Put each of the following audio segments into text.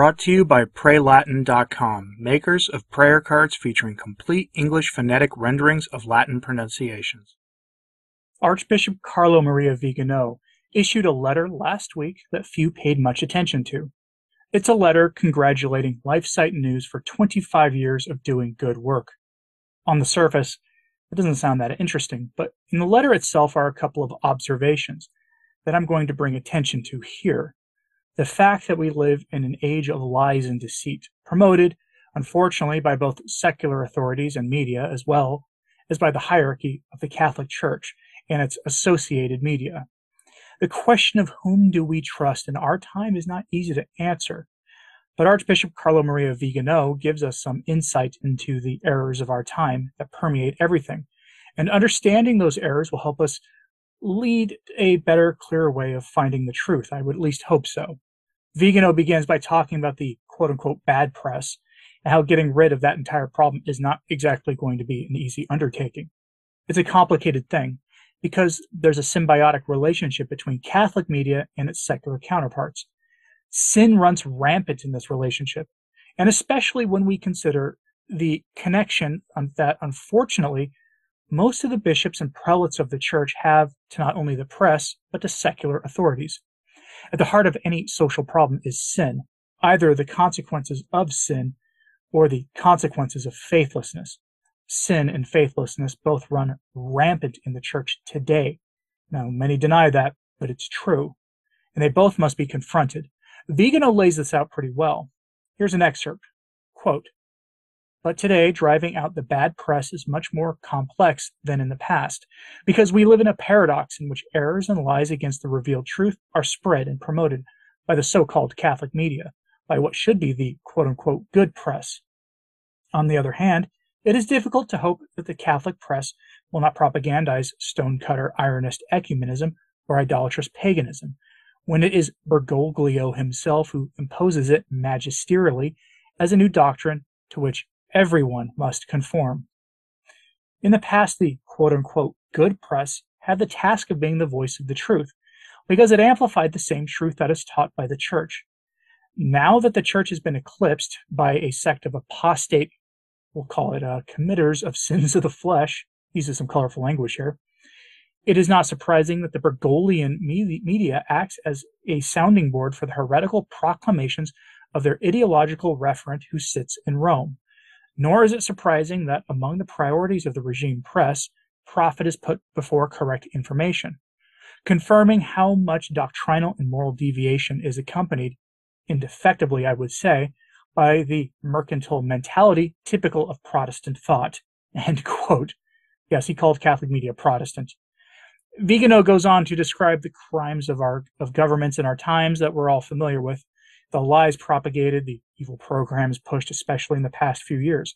Brought to you by PrayLatin.com, makers of prayer cards featuring complete English phonetic renderings of Latin pronunciations. Archbishop Carlo Maria Vigano issued a letter last week that few paid much attention to. It's a letter congratulating LifeSite News for 25 years of doing good work. On the surface, it doesn't sound that interesting, but in the letter itself are a couple of observations that I'm going to bring attention to here. The fact that we live in an age of lies and deceit, promoted, unfortunately, by both secular authorities and media, as well as by the hierarchy of the Catholic Church and its associated media. The question of whom do we trust in our time is not easy to answer, but Archbishop Carlo Maria Vigano gives us some insight into the errors of our time that permeate everything. And understanding those errors will help us lead a better, clearer way of finding the truth. I would at least hope so. Vigano begins by talking about the quote unquote bad press and how getting rid of that entire problem is not exactly going to be an easy undertaking. It's a complicated thing, because there's a symbiotic relationship between Catholic media and its secular counterparts. Sin runs rampant in this relationship, and especially when we consider the connection um, that unfortunately most of the bishops and prelates of the church have to not only the press, but to secular authorities. At the heart of any social problem is sin, either the consequences of sin or the consequences of faithlessness sin and faithlessness both run rampant in the church today. Now, many deny that, but it's true. And they both must be confronted. Vigano lays this out pretty well. Here's an excerpt. Quote, but today, driving out the bad press is much more complex than in the past, because we live in a paradox in which errors and lies against the revealed truth are spread and promoted by the so called Catholic media, by what should be the quote unquote good press. On the other hand, it is difficult to hope that the Catholic press will not propagandize stonecutter ironist ecumenism or idolatrous paganism, when it is Bergoglio himself who imposes it magisterially as a new doctrine to which everyone must conform. In the past, the quote unquote good press had the task of being the voice of the truth, because it amplified the same truth that is taught by the church. Now that the church has been eclipsed by a sect of apostate we'll call it uh, committers of sins of the flesh, uses some colorful language here, it is not surprising that the Bergoglian media acts as a sounding board for the heretical proclamations of their ideological referent who sits in Rome. Nor is it surprising that among the priorities of the regime press, profit is put before correct information, confirming how much doctrinal and moral deviation is accompanied, indefectibly, I would say, by the mercantile mentality typical of Protestant thought. End quote. Yes, he called Catholic media Protestant. Vigano goes on to describe the crimes of our of governments in our times that we're all familiar with, the lies propagated, the evil programs pushed, especially in the past few years.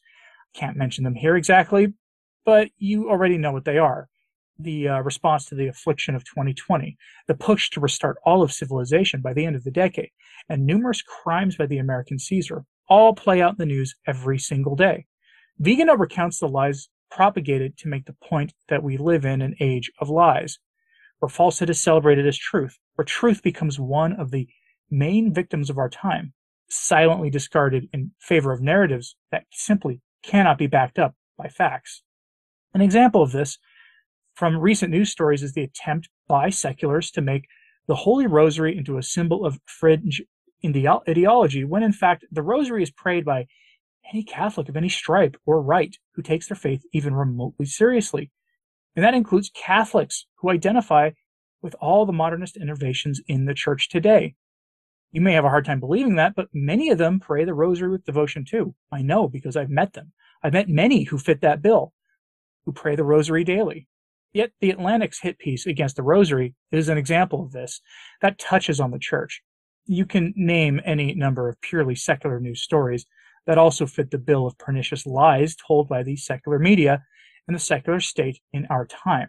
I can't mention them here exactly, but you already know what they are. The uh, response to the affliction of 2020, the push to restart all of civilization by the end of the decade, and numerous crimes by the American Caesar all play out in the news every single day. Vigano recounts the lies propagated to make the point that we live in an age of lies, where falsehood is celebrated as truth, where truth becomes one of the main victims of our time, silently discarded in favor of narratives that simply cannot be backed up by facts. An example of this from recent news stories is the attempt by seculars to make the Holy Rosary into a symbol of fringe ideology, when in fact the Rosary is prayed by any Catholic of any stripe or rite who takes their faith even remotely seriously. And that includes Catholics who identify with all the modernist innovations in the church today. You may have a hard time believing that, but many of them pray the rosary with devotion too. I know because I've met them. I've met many who fit that bill, who pray the rosary daily. Yet the Atlantic's hit piece against the rosary is an example of this that touches on the church. You can name any number of purely secular news stories that also fit the bill of pernicious lies told by the secular media and the secular state in our time.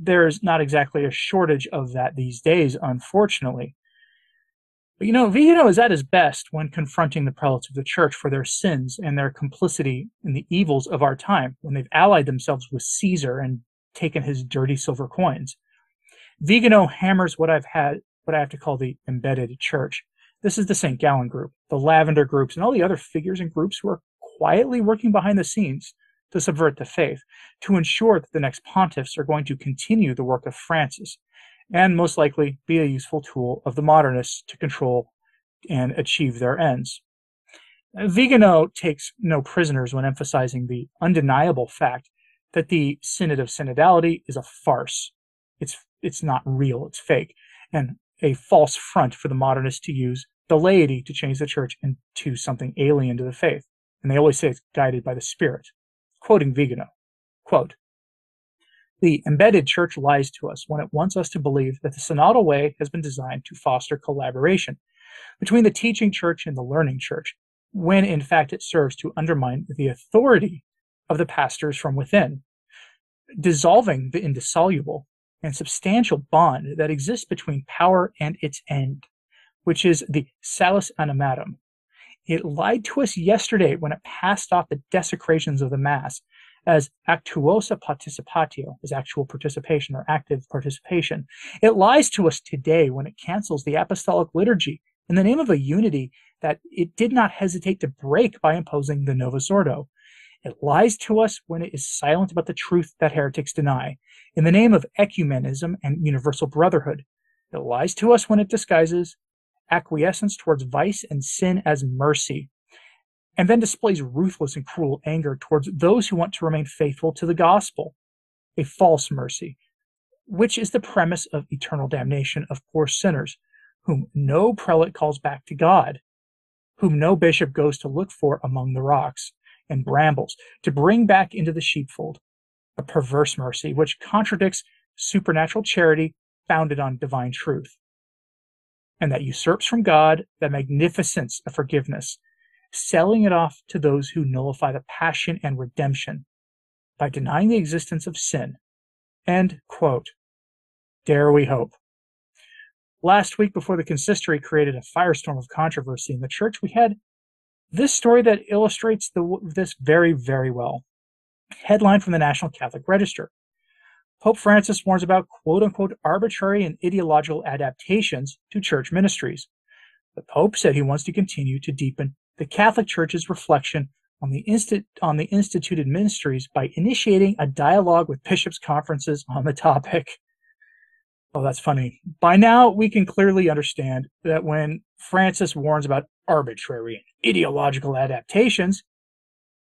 There's not exactly a shortage of that these days, unfortunately. But you know, Vigano is at his best when confronting the prelates of the church for their sins and their complicity in the evils of our time, when they've allied themselves with Caesar and taken his dirty silver coins. Vigano hammers what I've had, what I have to call the embedded church, This is the St. Gallen group, the Lavender groups, and all the other figures and groups who are quietly working behind the scenes to subvert the faith, to ensure that the next pontiffs are going to continue the work of Francis, and most likely be a useful tool of the modernists to control and achieve their ends. Vigano takes no prisoners when emphasizing the undeniable fact that the Synod of Synodality is a farce. It's, it's not real, it's fake, and a false front for the modernists to use the laity to change the church into something alien to the faith. And they always say it's guided by the Spirit. Quoting Vigano, quote, the embedded church lies to us when it wants us to believe that the synodal way has been designed to foster collaboration between the teaching church and the learning church, when in fact it serves to undermine the authority of the pastors from within, dissolving the indissoluble and substantial bond that exists between power and its end, which is the salus animarum. It lied to us yesterday when it passed off the desecrations of the Mass as actuosa participatio, as actual participation or active participation. It lies to us today when it cancels the apostolic liturgy in the name of a unity that it did not hesitate to break by imposing the Novus Ordo. It lies to us when it is silent about the truth that heretics deny, in the name of ecumenism and universal brotherhood. It lies to us when it disguises acquiescence towards vice and sin as mercy, and then displays ruthless and cruel anger towards those who want to remain faithful to the gospel, a false mercy, which is the premise of eternal damnation of poor sinners, whom no prelate calls back to God, whom no bishop goes to look for among the rocks and brambles, to bring back into the sheepfold, a perverse mercy which contradicts supernatural charity founded on divine truth, and that usurps from God the magnificence of forgiveness selling it off to those who nullify the passion and redemption by denying the existence of sin. End quote. Dare we hope. Last week, before the consistory created a firestorm of controversy in the church, we had this story that illustrates the, this very, very well. Headline from the National Catholic Register Pope Francis warns about quote unquote arbitrary and ideological adaptations to church ministries. The Pope said he wants to continue to deepen the Catholic Church's reflection on the, on the instituted ministries by initiating a dialogue with bishops' conferences on the topic. Oh, that's funny. By now, we can clearly understand that when Francis warns about arbitrary and ideological adaptations,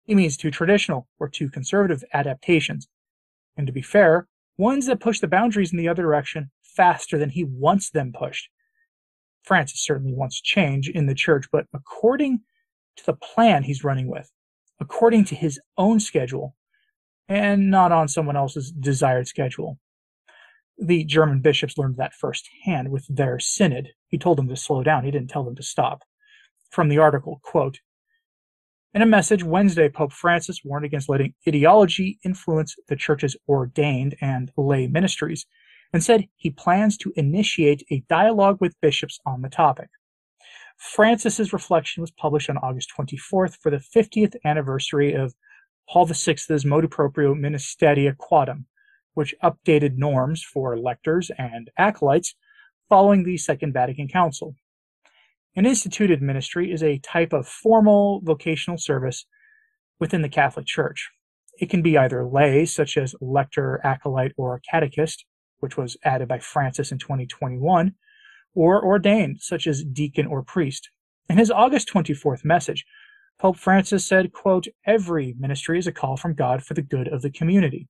he means too traditional or too conservative adaptations. And to be fair, ones that push the boundaries in the other direction faster than he wants them pushed. Francis certainly wants change in the church, but according to the plan he's running with, according to his own schedule, and not on someone else's desired schedule. The German bishops learned that firsthand with their synod. He told them to slow down, he didn't tell them to stop. From the article, quote, in a message Wednesday, Pope Francis warned against letting ideology influence the church's ordained and lay ministries and said he plans to initiate a dialogue with bishops on the topic. Francis's reflection was published on August 24th for the 50th anniversary of Paul VI's Motu Proprio Ministeria Quadam, which updated norms for lectors and acolytes following the Second Vatican Council. An instituted ministry is a type of formal vocational service within the Catholic Church. It can be either lay, such as lector, acolyte, or catechist, which was added by Francis in 2021, or ordained, such as deacon or priest. In his August 24th message, Pope Francis said, quote, Every ministry is a call from God for the good of the community.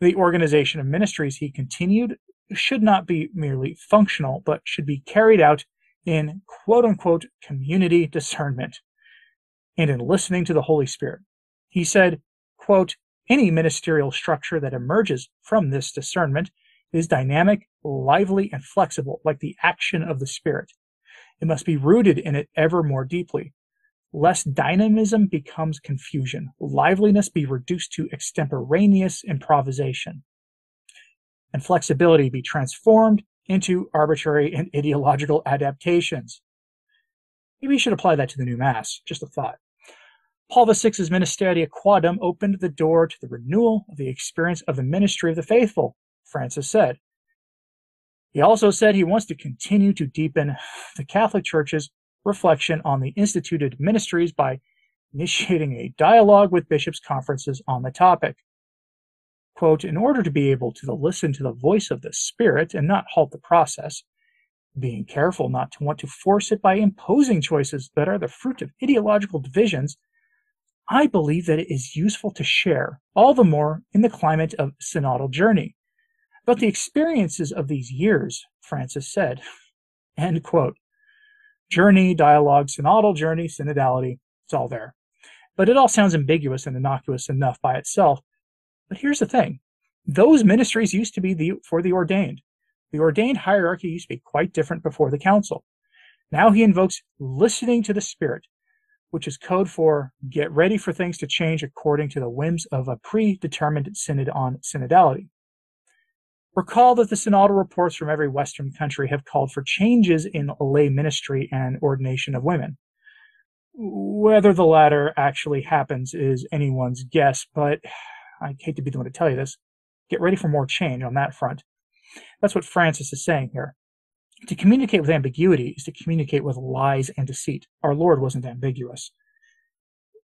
The organization of ministries, he continued, should not be merely functional, but should be carried out in quote unquote community discernment and in listening to the Holy Spirit. He said, quote, any ministerial structure that emerges from this discernment is dynamic, lively, and flexible, like the action of the Spirit. It must be rooted in it ever more deeply. Less dynamism becomes confusion, liveliness be reduced to extemporaneous improvisation, and flexibility be transformed into arbitrary and ideological adaptations. Maybe you should apply that to the new Mass, just a thought. Paul VI's Ministeria Quadam opened the door to the renewal of the experience of the ministry of the faithful, Francis said. He also said he wants to continue to deepen the Catholic Church's reflection on the instituted ministries by initiating a dialogue with bishops' conferences on the topic. Quote, in order to be able to listen to the voice of the Spirit and not halt the process, being careful not to want to force it by imposing choices that are the fruit of ideological divisions, I believe that it is useful to share, all the more in the climate of synodal journey. But the experiences of these years, Francis said. End quote. Journey, dialogue, synodal journey, synodality, it's all there. But it all sounds ambiguous and innocuous enough by itself. But here's the thing those ministries used to be the, for the ordained. The ordained hierarchy used to be quite different before the council. Now he invokes listening to the Spirit, which is code for get ready for things to change according to the whims of a predetermined synod on synodality. Recall that the synodal reports from every Western country have called for changes in lay ministry and ordination of women. Whether the latter actually happens is anyone's guess, but I hate to be the one to tell you this. Get ready for more change on that front. That's what Francis is saying here. To communicate with ambiguity is to communicate with lies and deceit. Our Lord wasn't ambiguous.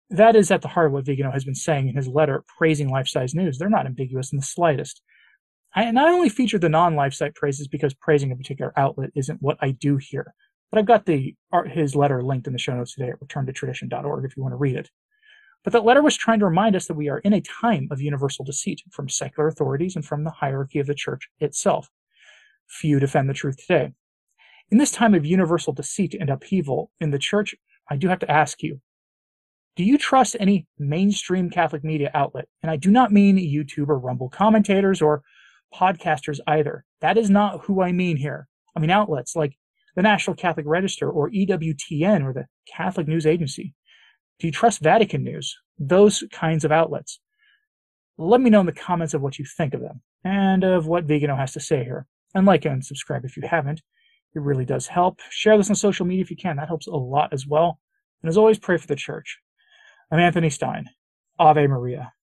That is at the heart of what Vigano has been saying in his letter praising LifeSite News. They're not ambiguous in the slightest. I, and I only feature the non-LifeSite praises because praising a particular outlet isn't what I do here. But I've got the his letter linked in the show notes today at returntotradition.org if you want to read it. But that letter was trying to remind us that we are in a time of universal deceit from secular authorities and from the hierarchy of the church itself. Few defend the truth today. In this time of universal deceit and upheaval in the church, I do have to ask you do you trust any mainstream Catholic media outlet? And I do not mean YouTube or Rumble commentators or podcasters either. That is not who I mean here. I mean outlets like the National Catholic Register or EWTN or the Catholic News Agency. Do you trust Vatican News? Those kinds of outlets. Let me know in the comments of what you think of them and of what Vigano has to say here. And like and subscribe if you haven't. It really does help. Share this on social media if you can. That helps a lot as well. And as always, pray for the church. I'm Anthony Stine. Ave Maria.